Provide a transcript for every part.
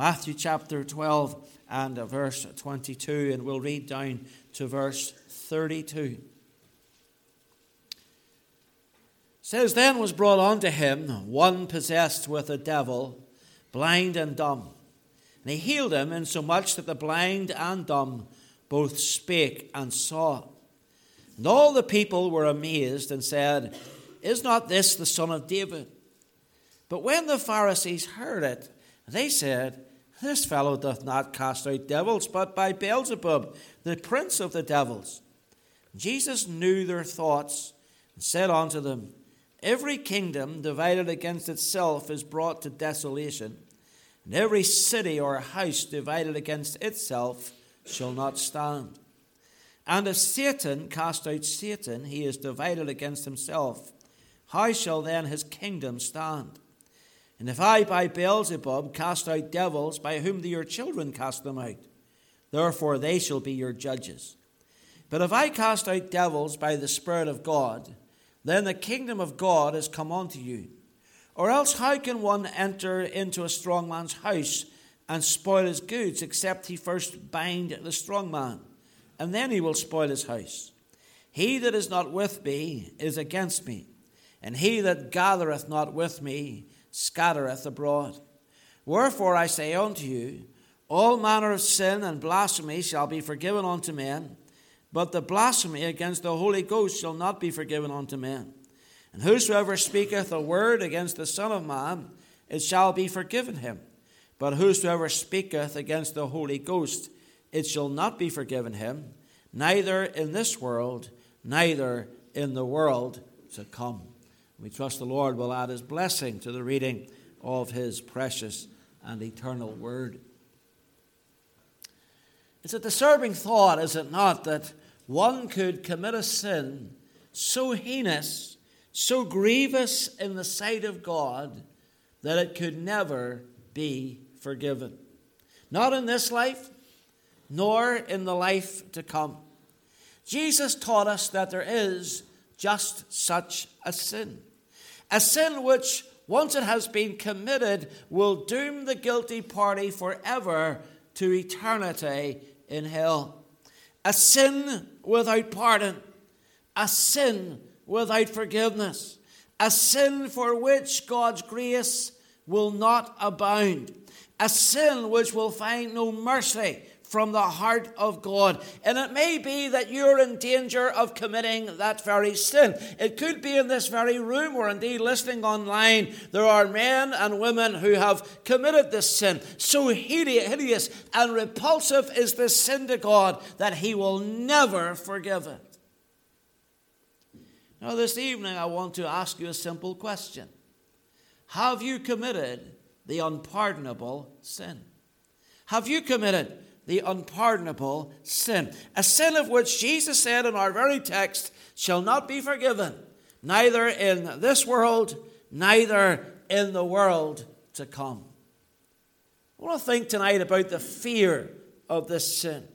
Matthew chapter 12 and verse 22, and we'll read down to verse 32. says then was brought unto him one possessed with a devil blind and dumb. And he healed him insomuch that the blind and dumb both spake and saw. And all the people were amazed and said is not this the son of david but when the pharisees heard it they said this fellow doth not cast out devils but by beelzebub the prince of the devils jesus knew their thoughts and said unto them Every kingdom divided against itself is brought to desolation, and every city or house divided against itself shall not stand. And if Satan cast out Satan, he is divided against himself. How shall then his kingdom stand? And if I by Beelzebub cast out devils, by whom do your children cast them out? Therefore they shall be your judges. But if I cast out devils by the Spirit of God, then the kingdom of God is come unto you. Or else, how can one enter into a strong man's house and spoil his goods, except he first bind the strong man, and then he will spoil his house? He that is not with me is against me, and he that gathereth not with me scattereth abroad. Wherefore I say unto you, all manner of sin and blasphemy shall be forgiven unto men but the blasphemy against the Holy Ghost shall not be forgiven unto men. And whosoever speaketh a word against the Son of Man, it shall be forgiven him. But whosoever speaketh against the Holy Ghost, it shall not be forgiven him, neither in this world, neither in the world to come. We trust the Lord will add his blessing to the reading of his precious and eternal word. It's a disturbing thought, is it not, that one could commit a sin so heinous, so grievous in the sight of God, that it could never be forgiven. Not in this life, nor in the life to come. Jesus taught us that there is just such a sin. A sin which, once it has been committed, will doom the guilty party forever to eternity in hell. A sin without pardon, a sin without forgiveness, a sin for which God's grace will not abound, a sin which will find no mercy from the heart of God. And it may be that you're in danger of committing that very sin. It could be in this very room or indeed listening online. There are men and women who have committed this sin. So hideous and repulsive is this sin to God that He will never forgive it. Now, this evening, I want to ask you a simple question Have you committed the unpardonable sin? Have you committed the unpardonable sin. A sin of which Jesus said in our very text shall not be forgiven, neither in this world, neither in the world to come. I want to think tonight about the fear of this sin.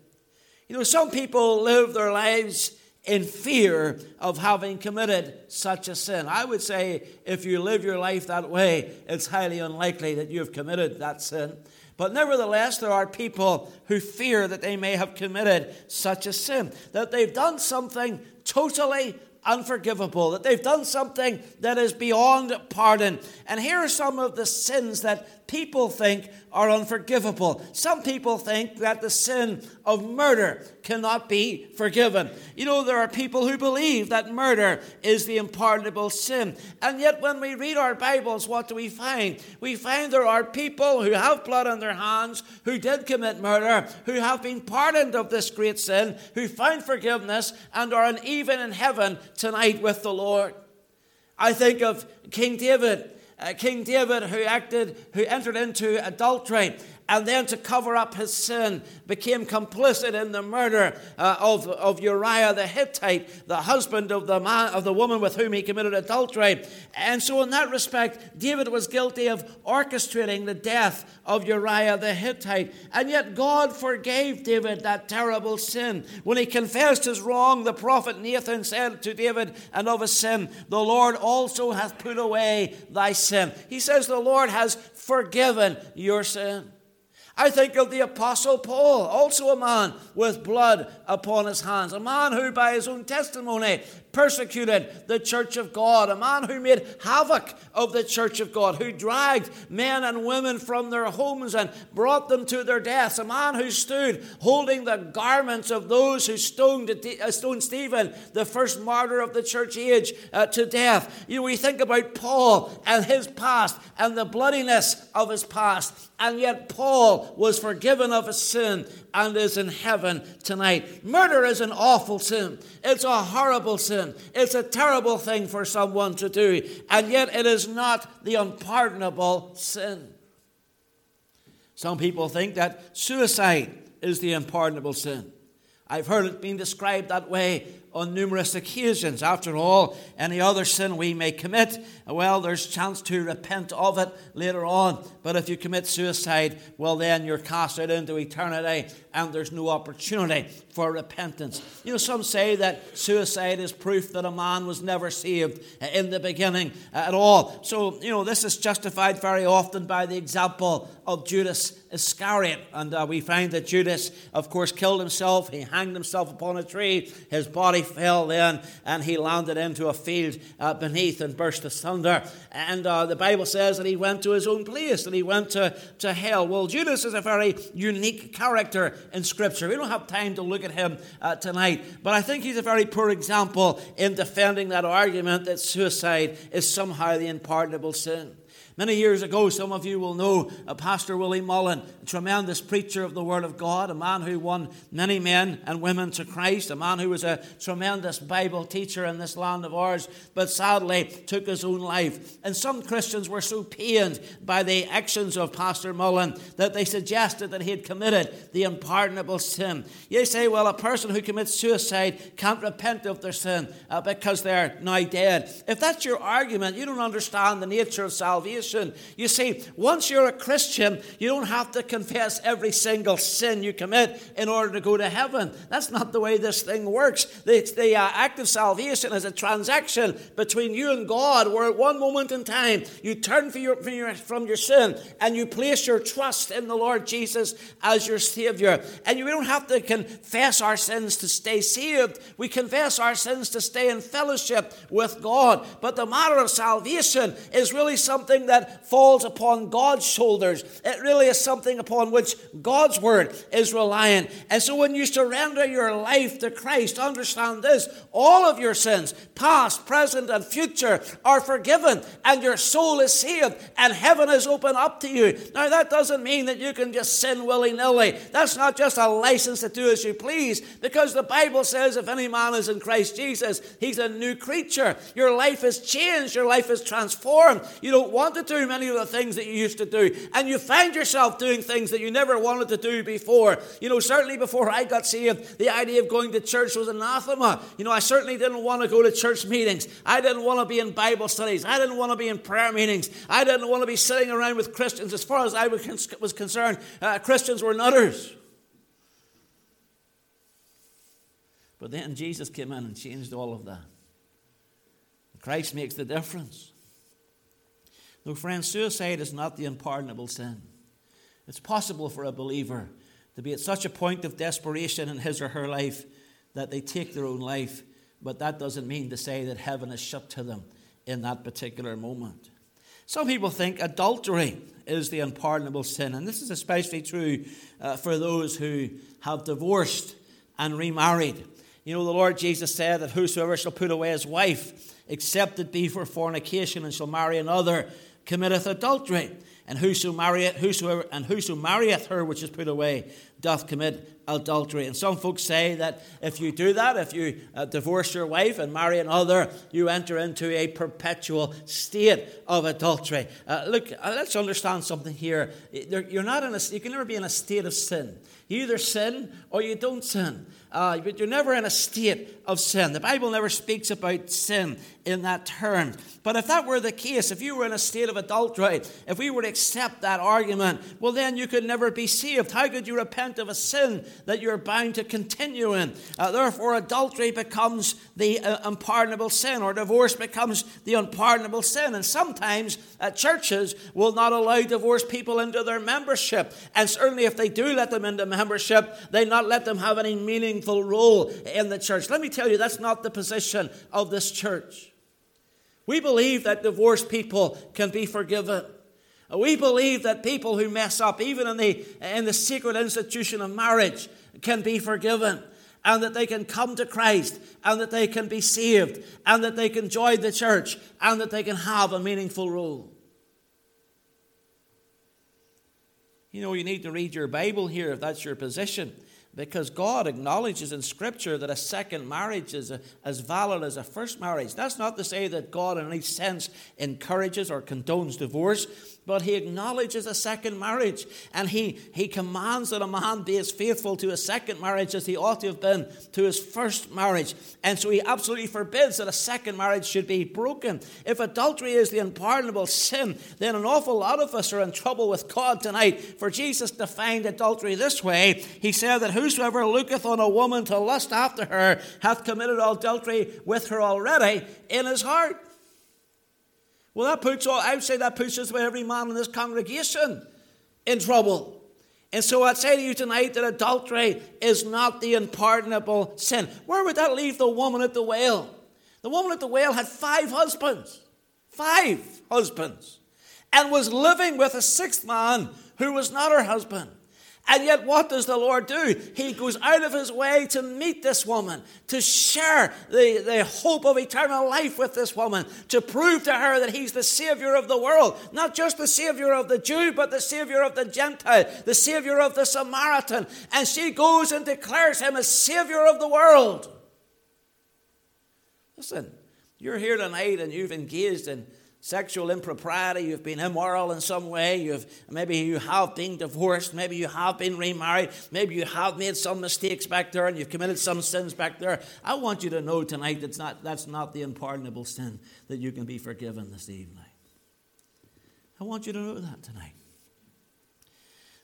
You know, some people live their lives in fear of having committed such a sin. I would say if you live your life that way, it's highly unlikely that you have committed that sin. But nevertheless, there are people who fear that they may have committed such a sin, that they've done something totally unforgivable, that they've done something that is beyond pardon. And here are some of the sins that people think are unforgivable. Some people think that the sin of murder cannot be forgiven. You know, there are people who believe that murder is the unpardonable sin. And yet, when we read our Bibles, what do we find? We find there are people who have blood on their hands, who did commit murder, who have been pardoned of this great sin, who find forgiveness, and are even in heaven tonight with the Lord. I think of King David. Uh, King David, who acted, who entered into adultery, and then to cover up his sin, became complicit in the murder uh, of, of Uriah the Hittite, the husband of the man of the woman with whom he committed adultery. And so, in that respect, David was guilty of orchestrating the death of Uriah the Hittite. And yet, God forgave David that terrible sin. When he confessed his wrong, the prophet Nathan said to David and of his sin, The Lord also hath put away thy sin. He says, The Lord has forgiven your sin. I think of the Apostle Paul, also a man with blood upon his hands, a man who, by his own testimony, persecuted the church of God, a man who made havoc of the church of God, who dragged men and women from their homes and brought them to their deaths, a man who stood holding the garments of those who stoned, uh, stoned Stephen, the first martyr of the church age, uh, to death. You know, we think about Paul and his past and the bloodiness of his past, and yet Paul was forgiven of his sin and is in heaven tonight. Murder is an awful sin. It's a horrible sin. It's a terrible thing for someone to do. And yet it is not the unpardonable sin. Some people think that suicide is the unpardonable sin. I've heard it being described that way on numerous occasions. After all, any other sin we may commit, well, there's chance to repent of it later on. But if you commit suicide, well, then you're cast out into eternity and there's no opportunity for repentance. You know, some say that suicide is proof that a man was never saved in the beginning at all. So, you know, this is justified very often by the example of Judas Iscariot. And uh, we find that Judas, of course, killed himself. He hanged himself upon a tree. His body fell then, and he landed into a field uh, beneath and burst asunder. And uh, the Bible says that he went to his own place, that he went to, to hell. Well, Judas is a very unique character in Scripture. We don't have time to look at him uh, tonight, but I think he's a very poor example in defending that argument that suicide is somehow the unpardonable sin. Many years ago, some of you will know uh, Pastor Willie Mullan, a tremendous preacher of the Word of God, a man who won many men and women to Christ, a man who was a tremendous Bible teacher in this land of ours, but sadly took his own life. And some Christians were so pained by the actions of Pastor Mullan that they suggested that he had committed the unpardonable sin. You say, well, a person who commits suicide can't repent of their sin uh, because they're now dead. If that's your argument, you don't understand the nature of salvation salvation. You see, once you're a Christian, you don't have to confess every single sin you commit in order to go to heaven. That's not the way this thing works. The, the uh, act of salvation is a transaction between you and God, where at one moment in time you turn from your, from your, from your sin and you place your trust in the Lord Jesus as your Savior. And we don't have to confess our sins to stay saved, we confess our sins to stay in fellowship with God. But the matter of salvation is really something that that falls upon God's shoulders. It really is something upon which God's word is reliant. And so when you surrender your life to Christ, understand this all of your sins, past, present, and future, are forgiven, and your soul is saved, and heaven is open up to you. Now, that doesn't mean that you can just sin willy nilly. That's not just a license to do as you please, because the Bible says if any man is in Christ Jesus, he's a new creature. Your life is changed, your life is transformed. You don't want to do many of the things that you used to do. And you find yourself doing things that you never wanted to do before. You know, certainly before I got saved, the idea of going to church was anathema. You know, I certainly didn't want to go to church meetings. I didn't want to be in Bible studies. I didn't want to be in prayer meetings. I didn't want to be sitting around with Christians. As far as I was concerned, uh, Christians were nutters. But then Jesus came in and changed all of that. Christ makes the difference. No, friends, suicide is not the unpardonable sin. It's possible for a believer to be at such a point of desperation in his or her life that they take their own life, but that doesn't mean to say that heaven is shut to them in that particular moment. Some people think adultery is the unpardonable sin, and this is especially true uh, for those who have divorced and remarried. You know, the Lord Jesus said that whosoever shall put away his wife, except it be for fornication, and shall marry another, committeth adultery. And whoso marrieth, whosoever, and whoso marrieth her which is put away doth commit adultery. And some folks say that if you do that, if you uh, divorce your wife and marry another, you enter into a perpetual state of adultery. Uh, look, uh, let's understand something here. You're not in a, you can never be in a state of sin. You either sin or you don't sin. Uh, but you're never in a state of sin. The Bible never speaks about sin in that term. But if that were the case, if you were in a state of adultery, if we were to accept that argument, well, then you could never be saved. How could you repent of a sin that you're bound to continue in. Uh, therefore, adultery becomes the uh, unpardonable sin, or divorce becomes the unpardonable sin. And sometimes uh, churches will not allow divorced people into their membership. And certainly, if they do let them into membership, they not let them have any meaningful role in the church. Let me tell you, that's not the position of this church. We believe that divorced people can be forgiven. We believe that people who mess up, even in the, in the secret institution of marriage, can be forgiven and that they can come to Christ and that they can be saved and that they can join the church and that they can have a meaningful role. You know, you need to read your Bible here if that's your position because God acknowledges in Scripture that a second marriage is a, as valid as a first marriage. That's not to say that God, in any sense, encourages or condones divorce, but he acknowledges a second marriage and he, he commands that a man be as faithful to a second marriage as he ought to have been to his first marriage. And so he absolutely forbids that a second marriage should be broken. If adultery is the unpardonable sin, then an awful lot of us are in trouble with God tonight. For Jesus defined adultery this way He said that whosoever looketh on a woman to lust after her hath committed adultery with her already in his heart. Well, that puts all, I would say that puts just about every man in this congregation in trouble. And so I'd say to you tonight that adultery is not the unpardonable sin. Where would that leave the woman at the well? The woman at the well had five husbands. Five husbands. And was living with a sixth man who was not her husband. And yet, what does the Lord do? He goes out of his way to meet this woman, to share the, the hope of eternal life with this woman, to prove to her that he's the Savior of the world. Not just the Savior of the Jew, but the Savior of the Gentile, the Savior of the Samaritan. And she goes and declares him as Savior of the world. Listen, you're here tonight and you've engaged in sexual impropriety, you've been immoral in some way, you've maybe you have been divorced, maybe you have been remarried, maybe you have made some mistakes back there and you've committed some sins back there. I want you to know tonight that's not that's not the unpardonable sin that you can be forgiven this evening. I want you to know that tonight.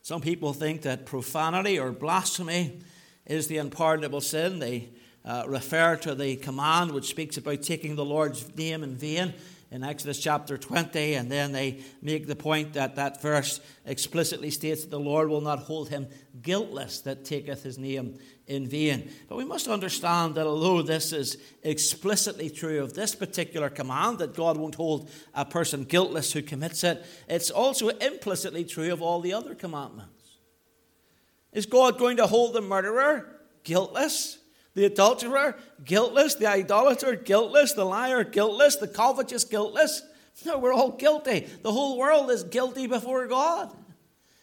Some people think that profanity or blasphemy is the unpardonable sin. They uh, refer to the command which speaks about taking the Lord's name in vain in Exodus chapter 20, and then they make the point that that verse explicitly states that the Lord will not hold him guiltless that taketh his name in vain. But we must understand that although this is explicitly true of this particular command, that God won't hold a person guiltless who commits it, it's also implicitly true of all the other commandments. Is God going to hold the murderer guiltless? The adulterer, guiltless. The idolater, guiltless. The liar, guiltless. The covetous, guiltless. No, we're all guilty. The whole world is guilty before God.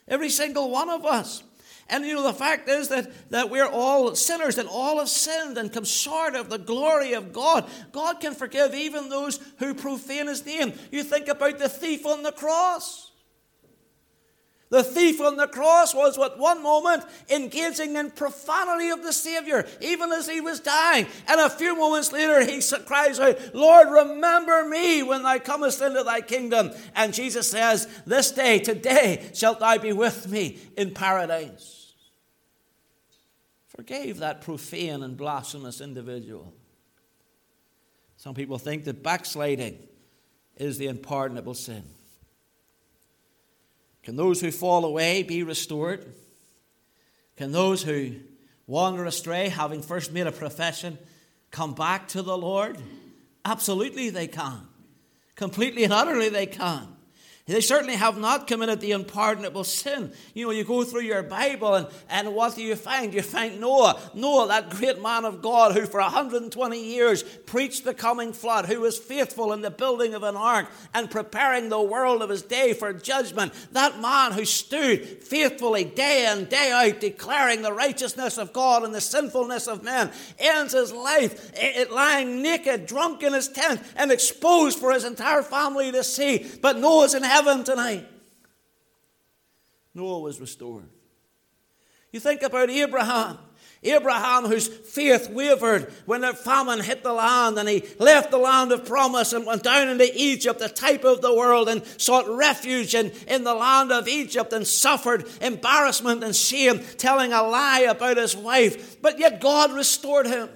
Every single one of us. And you know, the fact is that, that we're all sinners and all have sinned and come short of the glory of God. God can forgive even those who profane his name. You think about the thief on the cross. The thief on the cross was at one moment engaging in profanity of the Savior, even as he was dying. And a few moments later, he cries out, Lord, remember me when thou comest into thy kingdom. And Jesus says, This day, today, shalt thou be with me in paradise. Forgave that profane and blasphemous individual. Some people think that backsliding is the unpardonable sin. Can those who fall away be restored? Can those who wander astray, having first made a profession, come back to the Lord? Absolutely, they can. Completely and utterly, they can. They certainly have not committed the unpardonable sin. You know, you go through your Bible and, and what do you find? You find Noah. Noah, that great man of God who for 120 years preached the coming flood, who was faithful in the building of an ark and preparing the world of his day for judgment. That man who stood faithfully day in, day out, declaring the righteousness of God and the sinfulness of men, ends his life it, lying naked, drunk in his tent, and exposed for his entire family to see. But Noah's in heaven heaven tonight. Noah was restored. You think about Abraham. Abraham, whose faith wavered when the famine hit the land and he left the land of promise and went down into Egypt, the type of the world, and sought refuge in, in the land of Egypt and suffered embarrassment and shame, telling a lie about his wife. But yet God restored him.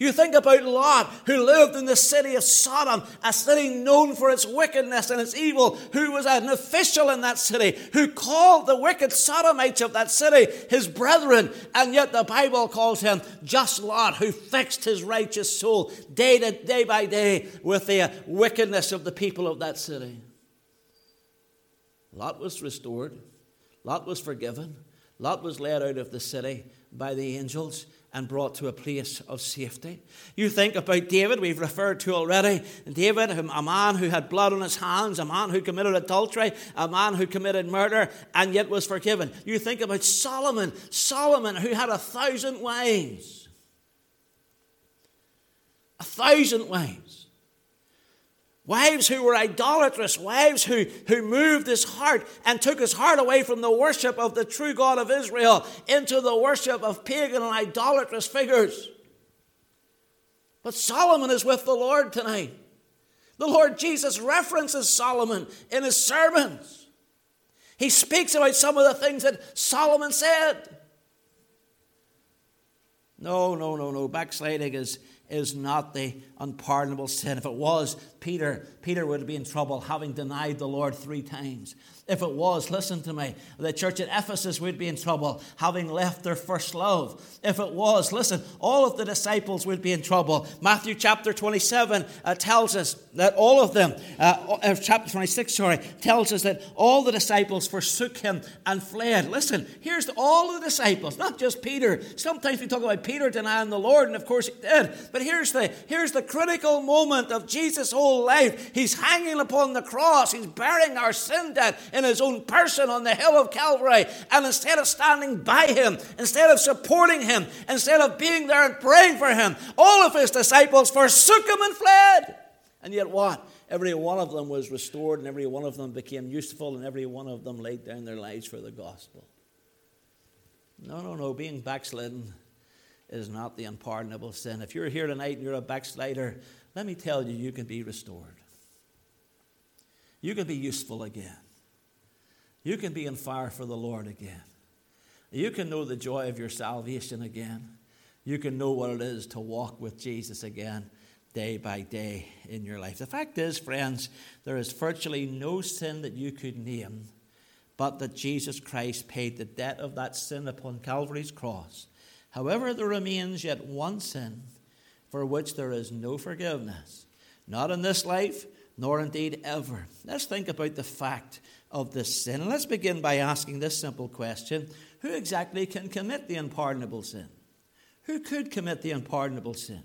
You think about Lot, who lived in the city of Sodom, a city known for its wickedness and its evil, who was an official in that city, who called the wicked Sodomites of that city his brethren, and yet the Bible calls him just Lot, who fixed his righteous soul day, to, day by day with the wickedness of the people of that city. Lot was restored, Lot was forgiven, Lot was led out of the city by the angels and brought to a place of safety. You think about David, we've referred to already. David, a man who had blood on his hands, a man who committed adultery, a man who committed murder, and yet was forgiven. You think about Solomon, Solomon who had a thousand wives. A thousand wives. Wives who were idolatrous, wives who, who moved his heart and took his heart away from the worship of the true God of Israel into the worship of pagan and idolatrous figures. But Solomon is with the Lord tonight. The Lord Jesus references Solomon in his sermons. He speaks about some of the things that Solomon said. No, no, no, no. Backsliding is, is not the unpardonable sin. If it was, Peter, Peter would be in trouble having denied the Lord three times. If it was, listen to me, the church at Ephesus would be in trouble having left their first love. If it was, listen, all of the disciples would be in trouble. Matthew chapter 27 uh, tells us that all of them, uh, uh chapter 26, sorry, tells us that all the disciples forsook him and fled. Listen, here's all the disciples, not just Peter. Sometimes we talk about Peter denying the Lord, and of course he did. But here's the, here's the critical moment of Jesus' whole life. He's hanging upon the cross, he's bearing our sin debt in his own person on the hill of Calvary. And instead of standing by him, instead of supporting him, instead of being there and praying for him, all of his disciples forsook him and fled. And yet, what? Every one of them was restored, and every one of them became useful, and every one of them laid down their lives for the gospel. No, no, no. Being backslidden is not the unpardonable sin. If you're here tonight and you're a backslider, let me tell you, you can be restored. You can be useful again. You can be on fire for the Lord again. You can know the joy of your salvation again. You can know what it is to walk with Jesus again day by day in your life. The fact is, friends, there is virtually no sin that you could name but that Jesus Christ paid the debt of that sin upon Calvary's cross. However, there remains yet one sin for which there is no forgiveness, not in this life, nor indeed ever. Let's think about the fact of this sin. And let's begin by asking this simple question Who exactly can commit the unpardonable sin? Who could commit the unpardonable sin?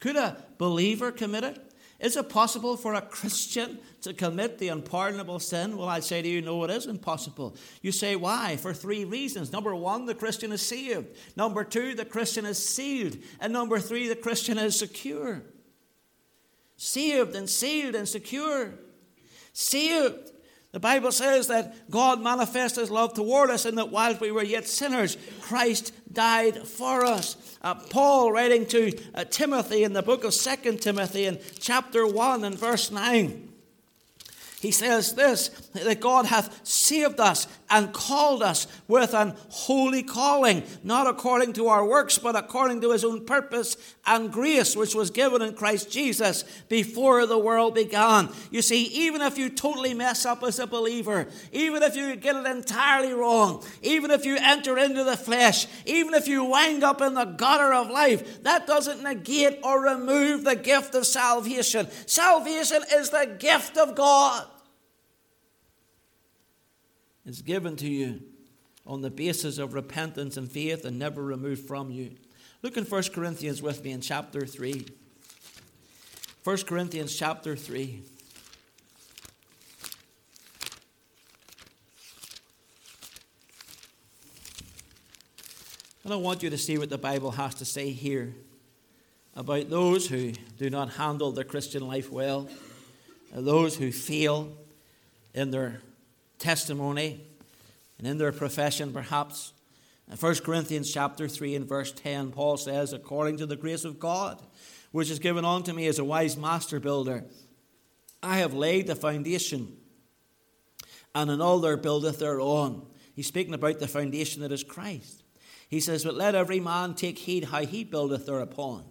Could a believer commit it? Is it possible for a Christian to commit the unpardonable sin? Well, I'd say to you, no, it is impossible. You say, why? For three reasons. Number one, the Christian is saved. Number two, the Christian is sealed. And number three, the Christian is secure. Saved and sealed and secure. Saved the Bible says that God manifests his love toward us and that while we were yet sinners, Christ died for us. Uh, Paul, writing to uh, Timothy in the book of Second Timothy in chapter 1 and verse 9, he says this that God hath saved us and called us with an holy calling, not according to our works, but according to his own purpose and grace, which was given in Christ Jesus before the world began. You see, even if you totally mess up as a believer, even if you get it entirely wrong, even if you enter into the flesh, even if you wind up in the gutter of life, that doesn't negate or remove the gift of salvation. Salvation is the gift of God is given to you on the basis of repentance and faith and never removed from you. Look in 1 Corinthians with me in chapter 3. 1 Corinthians chapter 3. And I want you to see what the Bible has to say here about those who do not handle their Christian life well, those who fail in their testimony and in their profession, perhaps, In 1 Corinthians chapter 3 and verse 10, Paul says, According to the grace of God, which is given unto me as a wise master builder, I have laid the foundation, and another buildeth thereon. He's speaking about the foundation that is Christ. He says, But let every man take heed how he buildeth thereupon.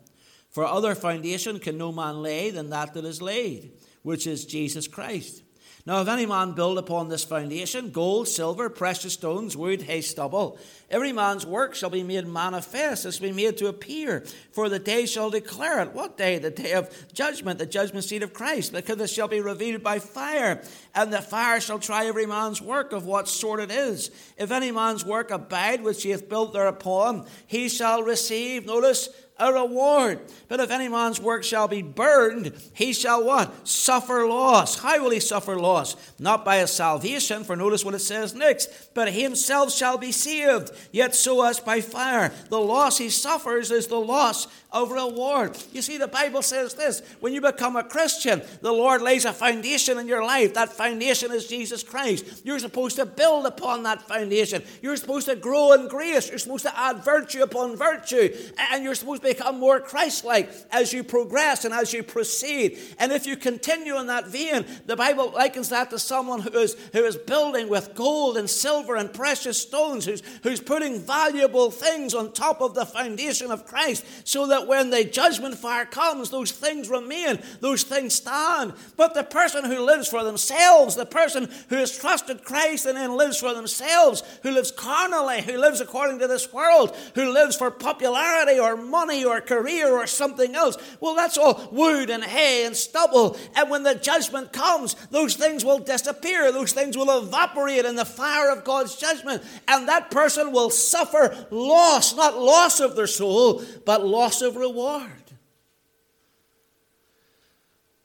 For other foundation can no man lay than that that is laid, which is Jesus Christ. Now, if any man build upon this foundation gold, silver, precious stones, wood, hay, stubble, every man's work shall be made manifest, it shall be made to appear. For the day shall declare it. What day? The day of judgment, the judgment seat of Christ, because it shall be revealed by fire. And the fire shall try every man's work of what sort it is. If any man's work abide, which he hath built thereupon, he shall receive, notice, a reward. But if any man's work shall be burned, he shall what? Suffer loss. How will he suffer loss? Not by his salvation, for notice what it says next, but he himself shall be saved, yet so as by fire. The loss he suffers is the loss of reward. You see, the Bible says this when you become a Christian, the Lord lays a foundation in your life. That foundation is Jesus Christ. You're supposed to build upon that foundation. You're supposed to grow in grace. You're supposed to add virtue upon virtue. And you're supposed to become more Christ like as you progress and as you proceed. And if you continue in that vein, the Bible likens that to someone who is, who is building with gold and silver and precious stones, who's, who's putting valuable things on top of the foundation of Christ so that when the judgment fire comes, those things remain, those things stand. But the person who lives for themselves, the person who has trusted Christ and then lives for themselves, who lives carnally, who lives according to this world, who lives for popularity or money or career or something else, well, that's all wood and hay and stubble. And when the judgment comes, those things will disappear, those things will evaporate in the fire of God's judgment. And that person will suffer loss, not loss of their soul, but loss of reward.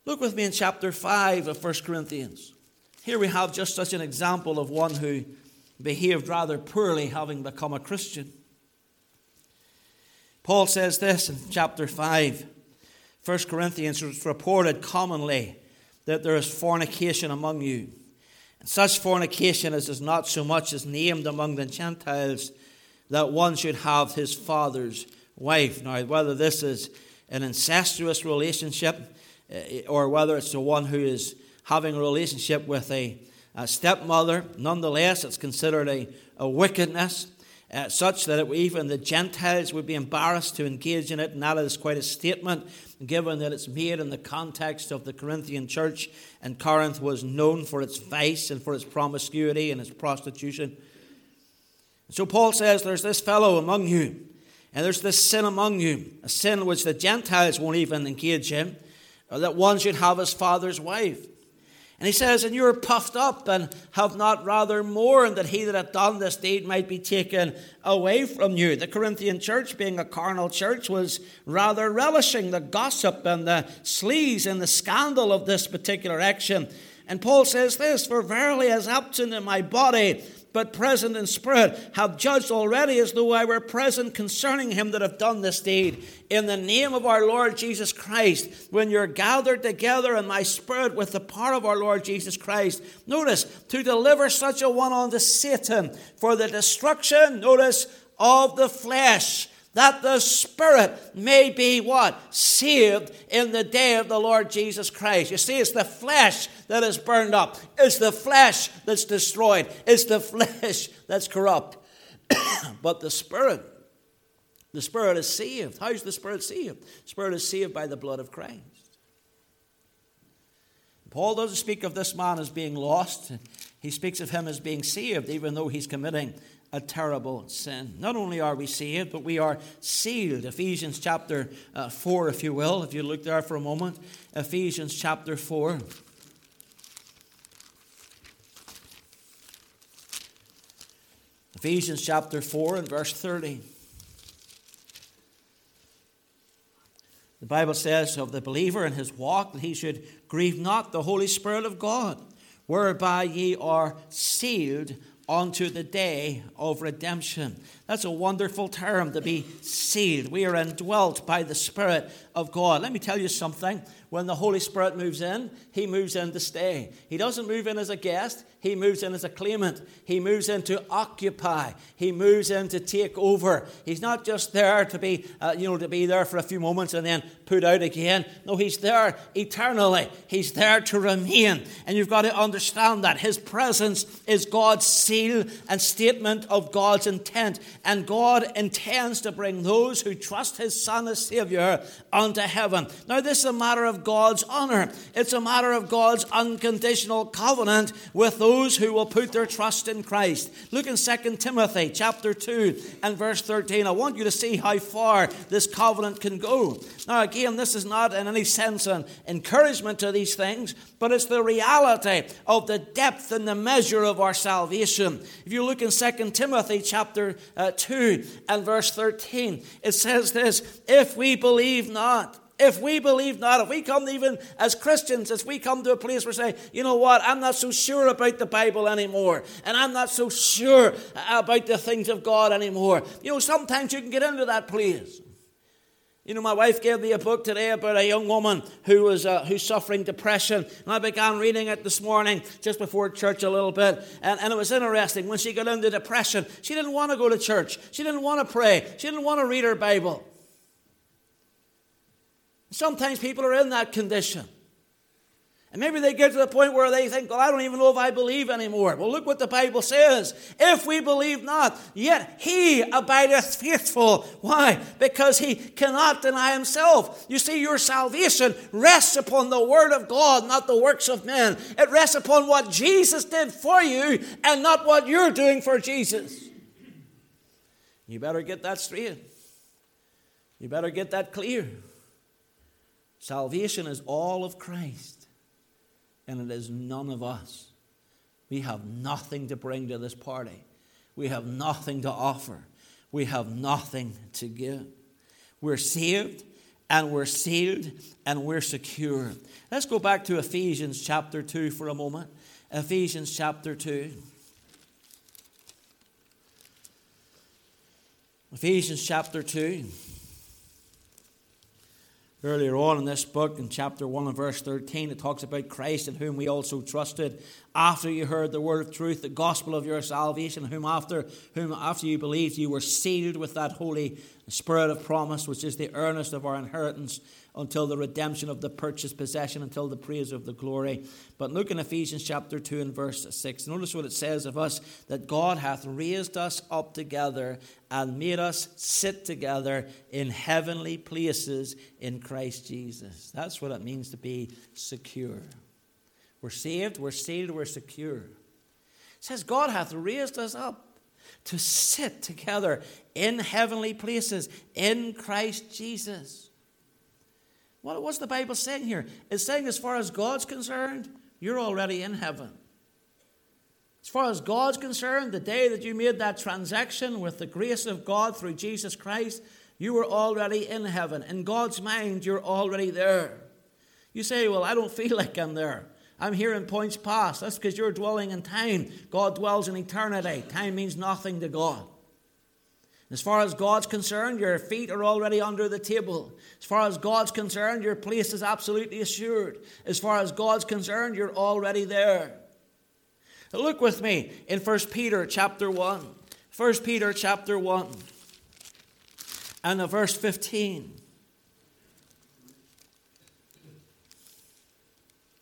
Look with me in chapter 5 of 1 Corinthians. Here we have just such an example of one who behaved rather poorly having become a Christian. Paul says this in chapter 5, 1 Corinthians, it's reported commonly that there is fornication among you. And such fornication as is not so much as named among the Gentiles that one should have his father's wife. Now, whether this is an incestuous relationship eh, or whether it's the one who is having a relationship with a, a stepmother, nonetheless, it's considered a, a wickedness uh, such that it, even the Gentiles would be embarrassed to engage in it, and that is quite a statement, given that it's made in the context of the Corinthian church, and Corinth was known for its vice and for its promiscuity and its prostitution. So Paul says, There's this fellow among you, and there's this sin among you, a sin which the Gentiles won't even engage in, that one should have his father's wife. And he says, And you are puffed up and have not rather mourned that he that hath done this deed might be taken away from you. The Corinthian church, being a carnal church, was rather relishing the gossip and the sleaze and the scandal of this particular action. And Paul says this For verily, as absent in my body, but present in spirit, have judged already as though I were present concerning him that have done this deed. In the name of our Lord Jesus Christ, when you're gathered together in my spirit with the power of our Lord Jesus Christ, notice, to deliver such a one unto Satan for the destruction, notice, of the flesh that the spirit may be what? Saved in the day of the Lord Jesus Christ. You see, it's the flesh that is burned up, it's the flesh that's destroyed, it's the flesh that's corrupt. but the spirit, the spirit is saved. How is the spirit saved? The spirit is saved by the blood of Christ. Paul doesn't speak of this man as being lost. He speaks of him as being saved, even though he's committing a terrible sin. Not only are we saved, but we are sealed. Ephesians chapter uh, 4, if you will, if you look there for a moment. Ephesians chapter 4. Ephesians chapter 4 and verse 30. The Bible says of the believer in his walk that he should grieve not the Holy Spirit of God, whereby ye are sealed unto the day of redemption. That's a wonderful term to be sealed. We are indwelt by the Spirit of God. Let me tell you something. when the Holy Spirit moves in, he moves in to stay. He doesn't move in as a guest, he moves in as a claimant. He moves in to occupy. He moves in to take over. He's not just there to be, uh, you know, to be there for a few moments and then put out again. No, he's there eternally. He's there to remain. And you've got to understand that his presence is God's seal and statement of God's intent. And God intends to bring those who trust his Son as Savior unto heaven. Now, this is a matter of God's honor. It's a matter of God's unconditional covenant with those those who will put their trust in Christ. Look in 2 Timothy chapter 2 and verse 13. I want you to see how far this covenant can go. Now, again, this is not in any sense an encouragement to these things, but it's the reality of the depth and the measure of our salvation. If you look in 2 Timothy chapter uh, 2 and verse 13, it says this If we believe not, if we believe not, if we come even as Christians, as we come to a place where we say, you know what, I'm not so sure about the Bible anymore, and I'm not so sure about the things of God anymore. You know, sometimes you can get into that place. You know, my wife gave me a book today about a young woman who was uh, who's suffering depression, and I began reading it this morning just before church a little bit, and, and it was interesting. When she got into depression, she didn't want to go to church, she didn't want to pray, she didn't want to read her Bible. Sometimes people are in that condition. And maybe they get to the point where they think, well, I don't even know if I believe anymore. Well, look what the Bible says. If we believe not, yet he abideth faithful. Why? Because he cannot deny himself. You see, your salvation rests upon the word of God, not the works of men. It rests upon what Jesus did for you and not what you're doing for Jesus. You better get that straight. You better get that clear. Salvation is all of Christ, and it is none of us. We have nothing to bring to this party. We have nothing to offer. We have nothing to give. We're saved and we're sealed and we're secure. Let's go back to Ephesians chapter 2 for a moment. Ephesians chapter 2. Ephesians chapter 2. Earlier on in this book, in chapter 1 and verse 13, it talks about Christ in whom we also trusted. After you heard the word of truth, the gospel of your salvation, whom after, whom after you believed, you were sealed with that Holy Spirit of promise, which is the earnest of our inheritance until the redemption of the purchased possession, until the praise of the glory. But look in Ephesians chapter 2 and verse 6. Notice what it says of us that God hath raised us up together and made us sit together in heavenly places in Christ Jesus. That's what it means to be secure. We're saved, we're sealed, we're secure. It says, God hath raised us up to sit together in heavenly places in Christ Jesus. What, what's the Bible saying here? It's saying, as far as God's concerned, you're already in heaven. As far as God's concerned, the day that you made that transaction with the grace of God through Jesus Christ, you were already in heaven. In God's mind, you're already there. You say, Well, I don't feel like I'm there. I'm here in points past. That's because you're dwelling in time. God dwells in eternity. Time means nothing to God. As far as God's concerned, your feet are already under the table. As far as God's concerned, your place is absolutely assured. As far as God's concerned, you're already there. Look with me in 1 Peter chapter 1. 1 Peter chapter 1 and verse 15.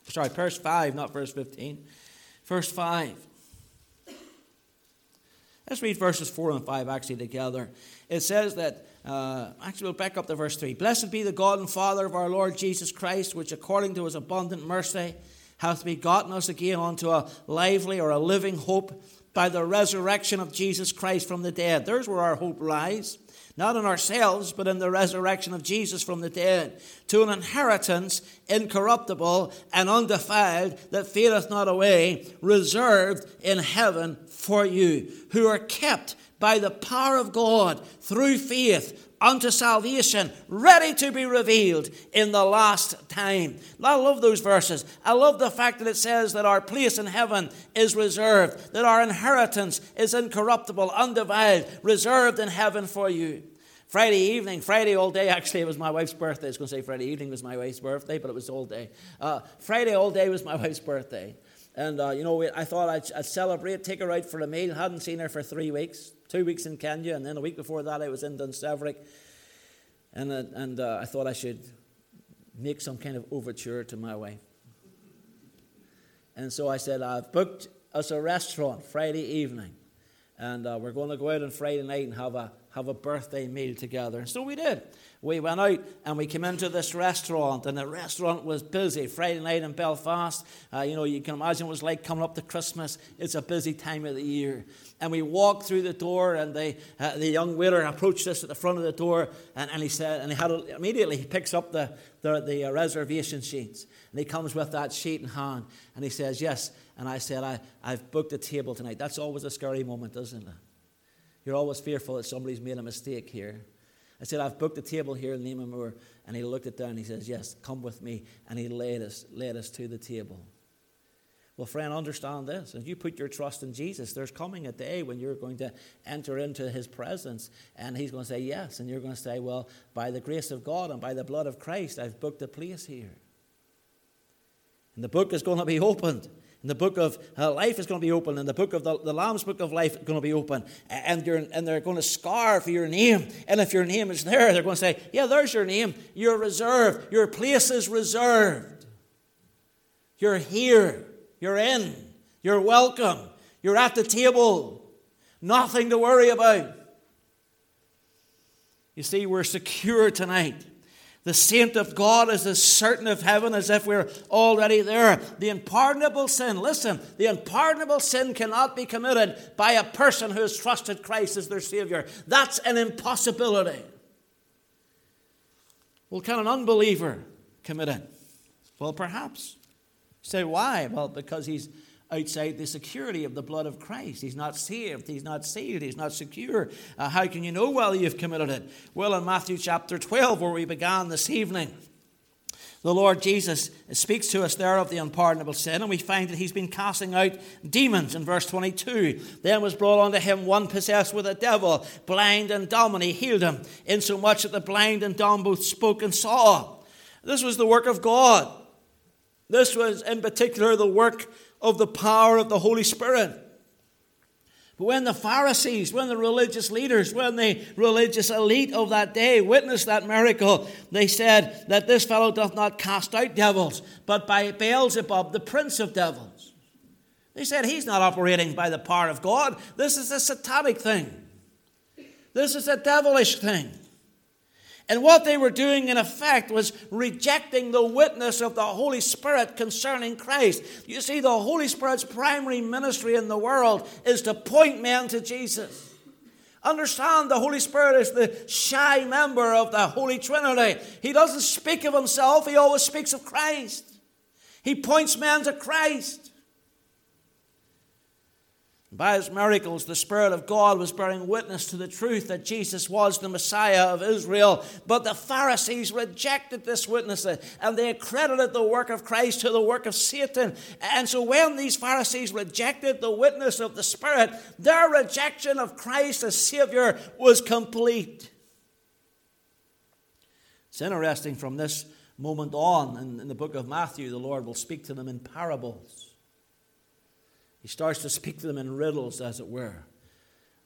Sorry, verse 5, not verse 15. Verse 5. Let's read verses 4 and 5 actually together. It says that, uh, actually, we'll back up to verse 3. Blessed be the God and Father of our Lord Jesus Christ, which according to his abundant mercy hath begotten us again unto a lively or a living hope by the resurrection of Jesus Christ from the dead. There's where our hope lies not in ourselves, but in the resurrection of Jesus from the dead, to an inheritance incorruptible and undefiled that fadeth not away, reserved in heaven for you, who are kept by the power of God through faith unto salvation, ready to be revealed in the last time. I love those verses. I love the fact that it says that our place in heaven is reserved, that our inheritance is incorruptible, undefiled, reserved in heaven for you. Friday evening, Friday all day, actually, it was my wife's birthday. I was going to say Friday evening was my wife's birthday, but it was all day. Uh, Friday all day was my wife's birthday. And, uh, you know, I thought I'd, I'd, celebrate, take her out for a meal. Hadn't seen her for three weeks, two weeks in Kenya, and then a week before that I was in Dunseverick. And, uh, and uh, I thought I should make some kind of overture to my wife. And so I said, I've booked us a restaurant Friday evening. And uh, we're going to go out on Friday night and have a, have a birthday meal together. And so we did we went out and we came into this restaurant, and the restaurant was busy. Friday night in Belfast, uh, you know, you can imagine what it was like coming up to Christmas. It's a busy time of the year. And we walked through the door, and they, uh, the young waiter approached us at the front of the door, and, and he said, and he had a, immediately he picks up the, the, the uh, reservation sheets, and he comes with that sheet in hand, and he says, Yes. And I said, I, I've booked a table tonight. That's always a scary moment, isn't it? You're always fearful that somebody's made a mistake here. I said, I've booked a table here in Lima Moore. And he looked it down and he says, Yes, come with me. And he led us, led us to the table. Well, friend, understand this. If you put your trust in Jesus, there's coming a day when you're going to enter into his presence and he's going to say yes. And you're going to say, Well, by the grace of God and by the blood of Christ, I've booked a place here. And the book is going to be opened. And the book of uh, life is going to be open, and the book of the, the Lamb's book of life is going to be open. And, and they're going to scar for your name. And if your name is there, they're going to say, Yeah, there's your name. You're reserved. Your place is reserved. You're here. You're in. You're welcome. You're at the table. Nothing to worry about. You see, we're secure tonight. The saint of God is as certain of heaven as if we're already there. The unpardonable sin, listen, the unpardonable sin cannot be committed by a person who has trusted Christ as their Savior. That's an impossibility. Well, can an unbeliever commit it? Well, perhaps. You say, why? Well, because he's outside the security of the blood of Christ. He's not saved, he's not sealed, he's not secure. Uh, how can you know well you've committed it? Well, in Matthew chapter 12, where we began this evening, the Lord Jesus speaks to us there of the unpardonable sin, and we find that he's been casting out demons in verse 22. Then was brought unto him one possessed with a devil, blind and dumb, and he healed him, insomuch that the blind and dumb both spoke and saw. This was the work of God. This was, in particular, the work of the power of the Holy Spirit. But when the Pharisees, when the religious leaders, when the religious elite of that day witnessed that miracle, they said that this fellow doth not cast out devils, but by Beelzebub, the prince of devils. They said he's not operating by the power of God. This is a satanic thing. This is a devilish thing. And what they were doing, in effect, was rejecting the witness of the Holy Spirit concerning Christ. You see, the Holy Spirit's primary ministry in the world is to point men to Jesus. Understand, the Holy Spirit is the shy member of the Holy Trinity. He doesn't speak of himself, he always speaks of Christ. He points men to Christ. By his miracles, the Spirit of God was bearing witness to the truth that Jesus was the Messiah of Israel. But the Pharisees rejected this witness uh, and they accredited the work of Christ to the work of Satan. And so when these Pharisees rejected the witness of the Spirit, their rejection of Christ as Savior was complete. It's interesting from this moment on in, in the book of Matthew, the Lord will speak to them in parables. He starts to speak to them in riddles, as it were,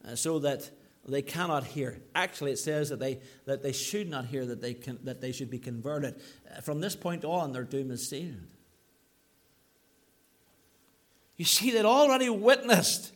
uh, so that they cannot hear. Actually, it says that they, that they should not hear, that they, can, that they should be converted. Uh, from this point on, their doom is sealed. You see, they'd already witnessed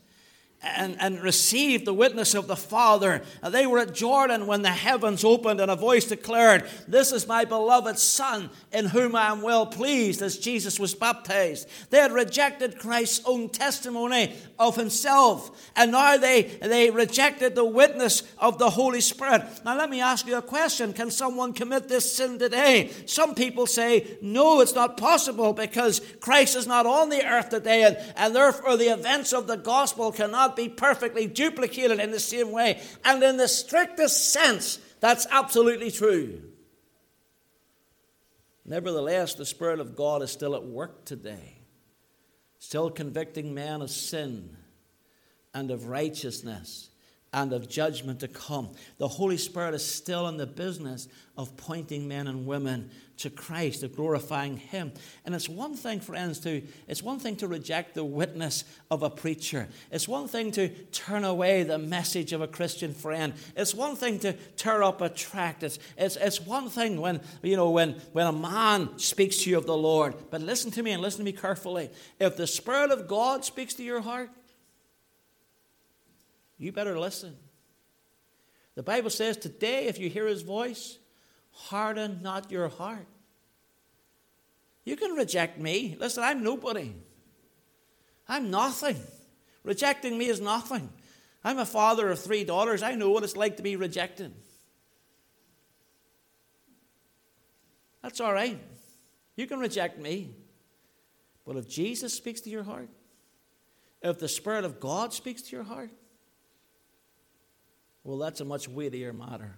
and, and received the witness of the Father. They were at Jordan when the heavens opened and a voice declared, This is my beloved Son, in whom I am well pleased, as Jesus was baptized. They had rejected Christ's own testimony of himself, and now they, they rejected the witness of the Holy Spirit. Now, let me ask you a question Can someone commit this sin today? Some people say, No, it's not possible because Christ is not on the earth today, and, and therefore the events of the gospel cannot be perfectly duplicated in the same way. And in the strictest sense, that's absolutely true. Nevertheless, the Spirit of God is still at work today, still convicting men of sin and of righteousness and of judgment to come. The Holy Spirit is still in the business of pointing men and women to Christ, of glorifying Him. And it's one thing, friends, to it's one thing to reject the witness of a preacher. It's one thing to turn away the message of a Christian friend. It's one thing to tear up a tract. It's, it's, it's one thing when you know when, when a man speaks to you of the Lord. But listen to me and listen to me carefully. If the Spirit of God speaks to your heart, you better listen. The Bible says today, if you hear his voice, harden not your heart. You can reject me. Listen, I'm nobody. I'm nothing. Rejecting me is nothing. I'm a father of three daughters. I know what it's like to be rejected. That's all right. You can reject me. But if Jesus speaks to your heart, if the Spirit of God speaks to your heart, well, that's a much weightier matter.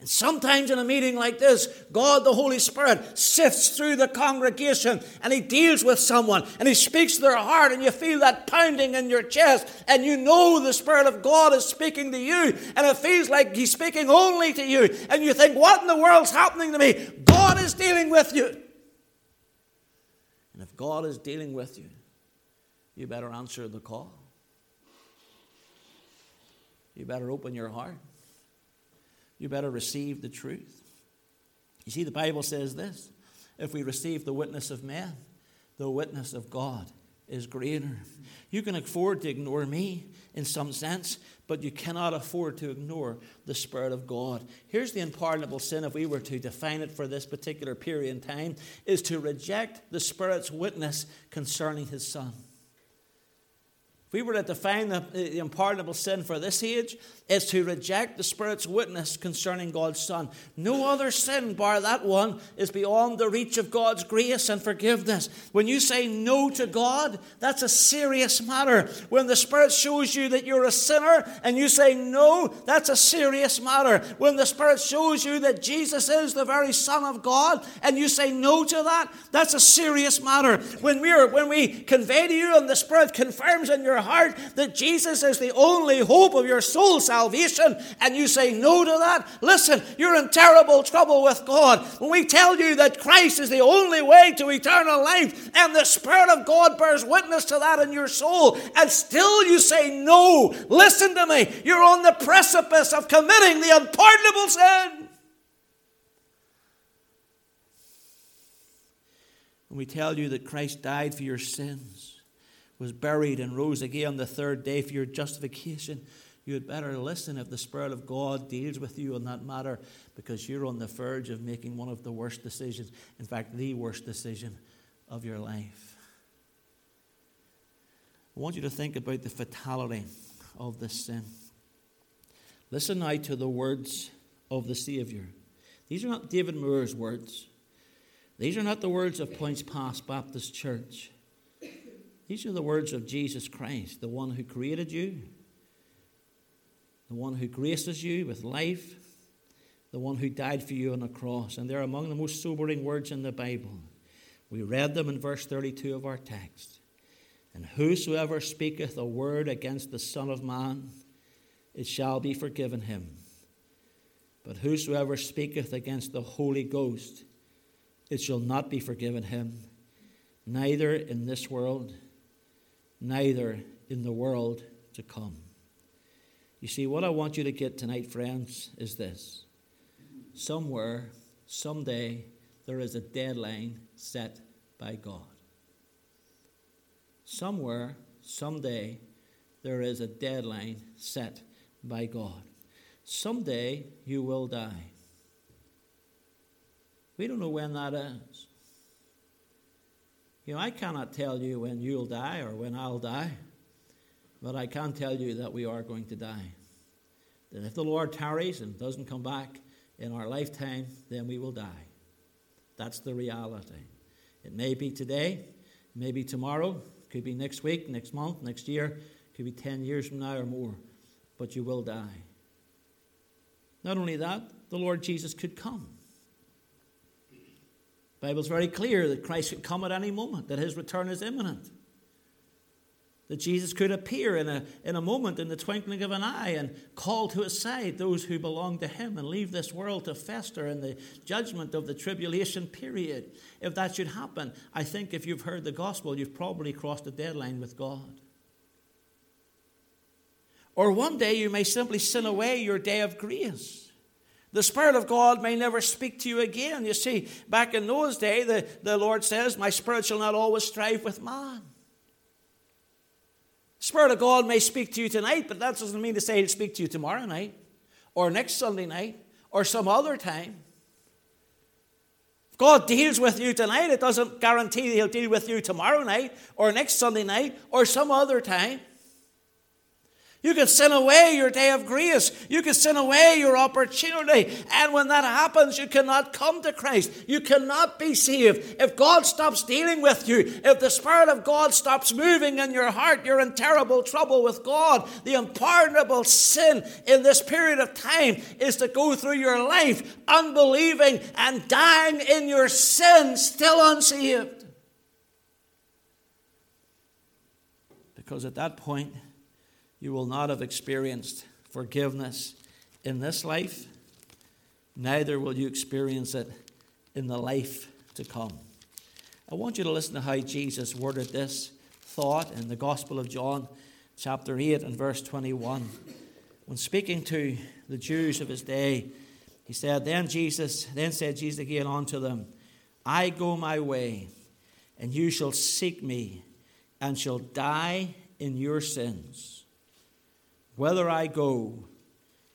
And sometimes in a meeting like this, God the Holy Spirit sifts through the congregation and He deals with someone and He speaks to their heart, and you feel that pounding in your chest, and you know the Spirit of God is speaking to you, and it feels like He's speaking only to you, and you think, What in the world's happening to me? God is dealing with you. And if God is dealing with you, you better answer the call you better open your heart. You better receive the truth. You see, the Bible says this if we receive the witness of man, the witness of God is greater. You can afford to ignore me in some sense, but you cannot afford to ignore the Spirit of God. Here's the unpardonable sin, if we were to define it for this particular period in time, is to reject the Spirit's witness concerning His Son. If we were to define the, the unpardonable sin for this age, it's to reject the Spirit's witness concerning God's Son. No other sin, bar that one, is beyond the reach of God's grace and forgiveness. When you say no to God, that's a serious matter. When the Spirit shows you that you're a sinner and you say no, that's a serious matter. When the Spirit shows you that Jesus is the very Son of God and you say no to that, that's a serious matter. When, we're, when we convey to you and the Spirit confirms in your heart that Jesus is the only hope of your soul salvation, and you say no to that, listen, you're in terrible trouble with God. When we tell you that Christ is the only way to eternal life and the Spirit of God bears witness to that in your soul, and still you say no, listen to me, you're on the precipice of committing the unpardonable sin. When we tell you that Christ died for your sins, was buried, and rose again the third day for your justification, you had better listen if the Spirit of God deals with you on that matter because you're on the verge of making one of the worst decisions, in fact, the worst decision of your life. I want you to think about the fatality of this sin. Listen now to the words of the Savior. These are not David Moore's words. These are not the words of Poyntzpass Baptist Church. These are the words of Jesus Christ, the one who created you, the one who graces you with life, the one who died for you on the cross. And they're among the most sobering words in the Bible. We read them in verse 32 of our text. And whosoever speaketh a word against the Son of Man, it shall be forgiven him. But whosoever speaketh against the Holy Ghost, it shall not be forgiven him, neither in this world, neither in the world to come. You see, what I want you to get tonight, friends, is this. Somewhere, someday, there is a deadline set by God. Somewhere, someday, there is a deadline set by God. Someday you will die. We don't know when that is. You know, I cannot tell you when you'll die or when I'll die. But I can tell you that we are going to die. That if the Lord tarries and doesn't come back in our lifetime, then we will die. That's the reality. It may be today, it may be tomorrow, could be next week, next month, next year, could be 10 years from now or more, but you will die. Not only that, the Lord Jesus could come. The Bible's very clear that Christ could come at any moment, that his return is imminent. that Jesus could appear in a, in a moment, in the twinkling of an eye, and call to his side those who belong to him and leave this world to fester in the judgment of the tribulation period. If that should happen, I think if you've heard the gospel, you've probably crossed the deadline with God. Or one day you may simply sin away your day of grace. The Spirit of God may never speak to you again. You see, back in those days, the, the Lord says, My Spirit shall not always strive with man. Spirit of God may speak to you tonight, but that doesn't mean to say He'll speak to you tomorrow night, or next Sunday night, or some other time. If God deals with you tonight, it doesn't guarantee He'll deal with you tomorrow night, or next Sunday night, or some other time. You can sin away your day of grace. You can sin away your opportunity. And when that happens, you cannot come to Christ. You cannot be saved. If God stops dealing with you, if the Spirit of God stops moving in your heart, you're in terrible trouble with God. The unpardonable sin in this period of time is to go through your life unbelieving and dying in your sin, still unsaved. Because at that point, you will not have experienced forgiveness in this life, neither will you experience it in the life to come. I want you to listen to how Jesus worded this thought in the Gospel of John, chapter 8 and verse 21. When speaking to the Jews of his day, he said, Then Jesus, then said Jesus again unto them, I go my way, and you shall seek me, and shall die in your sins. Whither I go,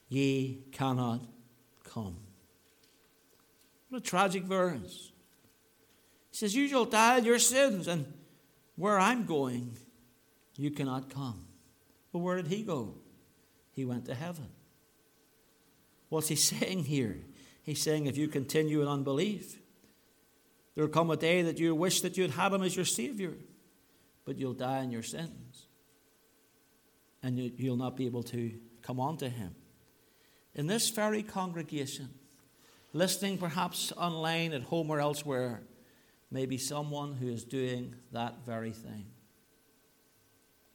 ye cannot come. What a tragic verse. He says, You shall die your sins, and where I'm going, you cannot come. But where did he go? He went to heaven. What's he saying here? He's saying, if you continue in unbelief, there will come a day that you wish that you had had him as your Savior, but you'll die in your sins and you'll not be able to come on to Him. In this very congregation, listening perhaps online at home or elsewhere, may be someone who is doing that very thing,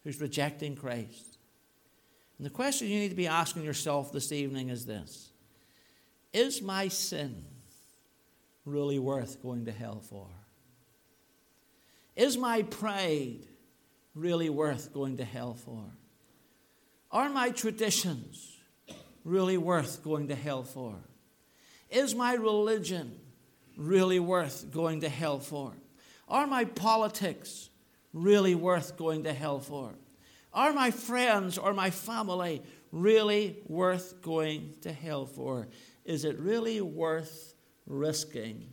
who's rejecting Christ. And the question you need to be asking yourself this evening is this Is my sin really worth going to hell for? Is my pride really worth going to hell for? Are my traditions really worth going to hell for? Is my religion really worth going to hell for? Are my politics really worth going to hell for? Are my friends or my family really worth going to hell for? Is it really worth risking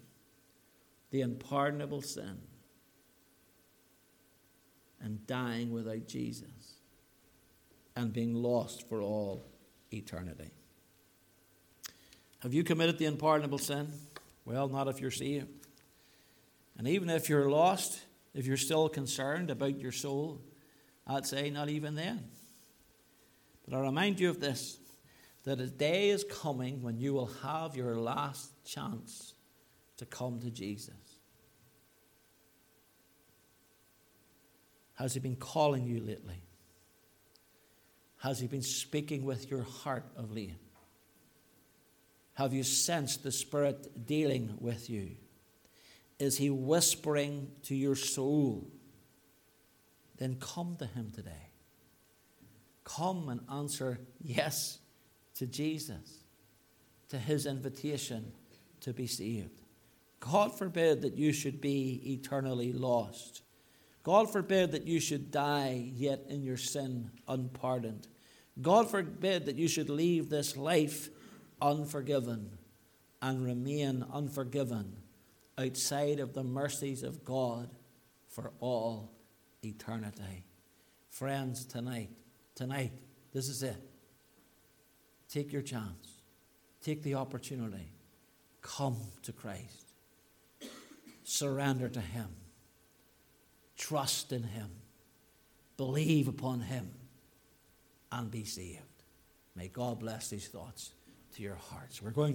the unpardonable sin and dying without Jesus? And being lost for all eternity. Have you committed the unpardonable sin? Well, not if you're saved. And even if you're lost, if you're still concerned about your soul, I'd say not even then. But I remind you of this that a day is coming when you will have your last chance to come to Jesus. Has He been calling you lately? Has He been speaking with your heart of late? Have you sensed the Spirit dealing with you? Is He whispering to your soul? Then come to Him today. Come and answer yes to Jesus, to His invitation to be saved. God forbid that you should be eternally lost. God forbid that you should die yet in your sin unpardoned. God forbid that you should leave this life unforgiven and remain unforgiven outside of the mercies of God for all eternity. Friends, tonight, tonight, this is it. Take your chance, take the opportunity, come to Christ, surrender to Him. Trust in Him. Believe upon Him and be saved. May God bless these thoughts to your hearts. We're going